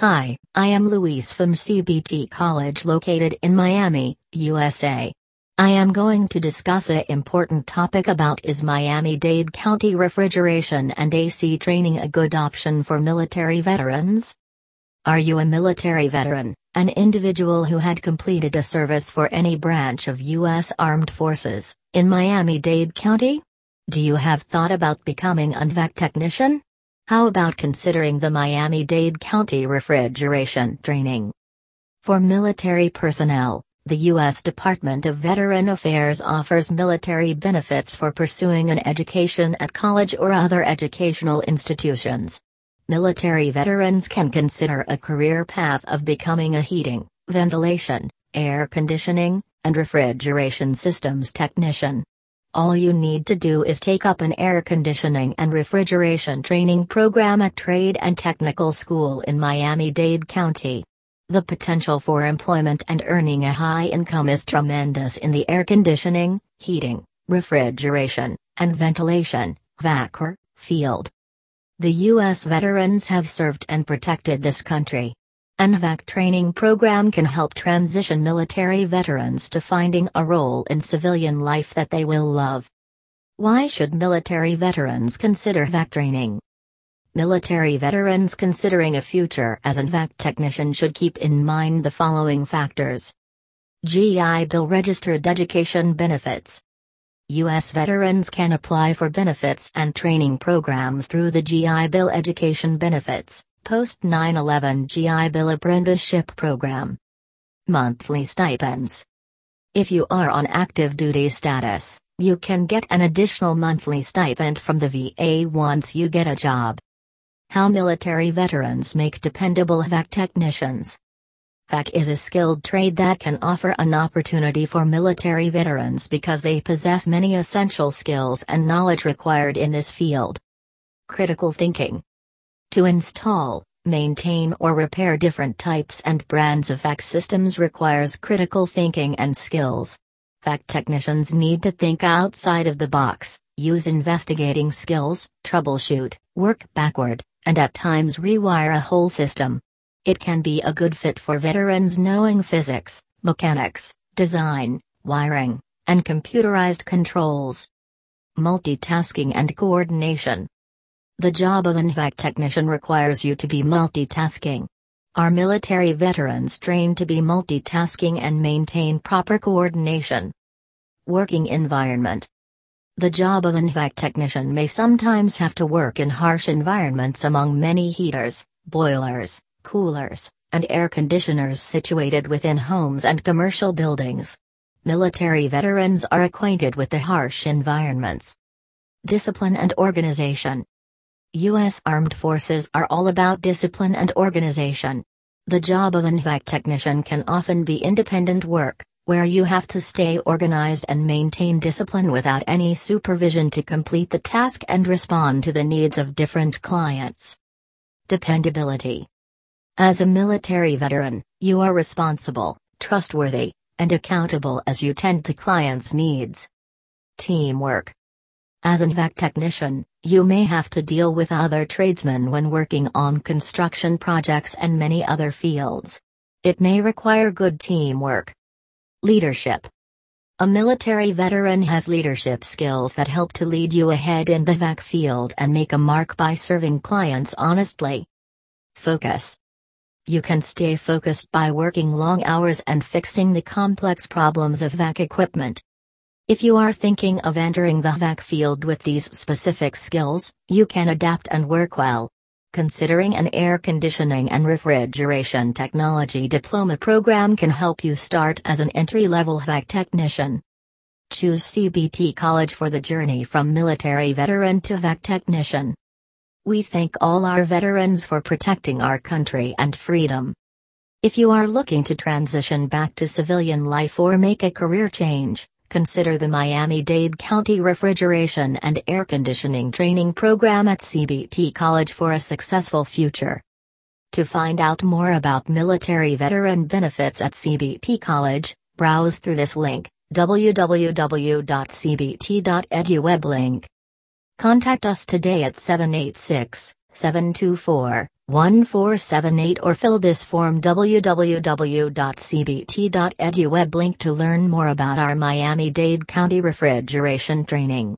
Hi, I am Luis from CBT College located in Miami, USA. I am going to discuss a important topic about is Miami-Dade County refrigeration and AC training a good option for military veterans? Are you a military veteran, an individual who had completed a service for any branch of U.S. Armed Forces, in Miami-Dade County? Do you have thought about becoming an HVAC technician? How about considering the Miami-Dade County refrigeration training? For military personnel, the U.S. Department of Veteran Affairs offers military benefits for pursuing an education at college or other educational institutions. Military veterans can consider a career path of becoming a heating, ventilation, air conditioning, and refrigeration systems technician. All you need to do is take up an air conditioning and refrigeration training program at Trade and Technical School in Miami-Dade County. The potential for employment and earning a high income is tremendous in the air conditioning, heating, refrigeration, and ventilation (HVACR) field. The U.S. veterans have served and protected this country. An HVAC training program can help transition military veterans to finding a role in civilian life that they will love. Why should military veterans consider HVAC training? Military veterans considering a future as an HVAC technician should keep in mind the following factors. GI Bill Registered Education Benefits U.S. veterans can apply for benefits and training programs through the GI Bill Education Benefits, Post 9 11 GI Bill Apprenticeship Program. Monthly stipends. If you are on active duty status, you can get an additional monthly stipend from the VA once you get a job. How military veterans make dependable HVAC technicians. HVAC is a skilled trade that can offer an opportunity for military veterans because they possess many essential skills and knowledge required in this field. Critical thinking. To install, maintain or repair different types and brands of HVAC systems requires critical thinking and skills. HVAC technicians need to think outside of the box, use investigating skills, troubleshoot, work backward, and at times rewire a whole system. It can be a good fit for veterans knowing physics, mechanics, design, wiring, and computerized controls. Multitasking and coordination. The job of an HVAC technician requires you to be multitasking. Our military veterans trained to be multitasking and maintain proper coordination. Working environment. The job of an HVAC technician may sometimes have to work in harsh environments among many heaters, boilers, coolers, and air conditioners situated within homes and commercial buildings. Military veterans are acquainted with the harsh environments. Discipline and organization. U.S. Armed Forces are all about discipline and organization. The job of an HVAC technician can often be independent work, where you have to stay organized and maintain discipline without any supervision to complete the task and respond to the needs of different clients. Dependability. As a military veteran, you are responsible, trustworthy, and accountable as you tend to clients' needs. Teamwork. As an HVAC technician, you may have to deal with other tradesmen when working on construction projects and many other fields. It may require good teamwork, Leadership A military veteran has leadership skills that help to lead you ahead in the HVAC field and make a mark by serving clients honestly. Focus You can stay focused by working long hours and fixing the complex problems of HVAC equipment. If you are thinking of entering the HVAC field with these specific skills, you can adapt and work well. Considering an air conditioning and refrigeration technology diploma program can help you start as an entry-level HVAC technician. Choose CBT College for the journey from military veteran to HVAC technician. We thank all our veterans for protecting our country and freedom. If you are looking to transition back to civilian life or make a career change, Consider the Miami-Dade County Refrigeration and Air Conditioning Training Program at CBT College for a successful future. To find out more about military veteran benefits at CBT College, browse through this link, www.cbt.edu weblink. Contact us today at 786 724 1478 or fill this form www.cbt.edu web link to learn more about our Miami-Dade County refrigeration training.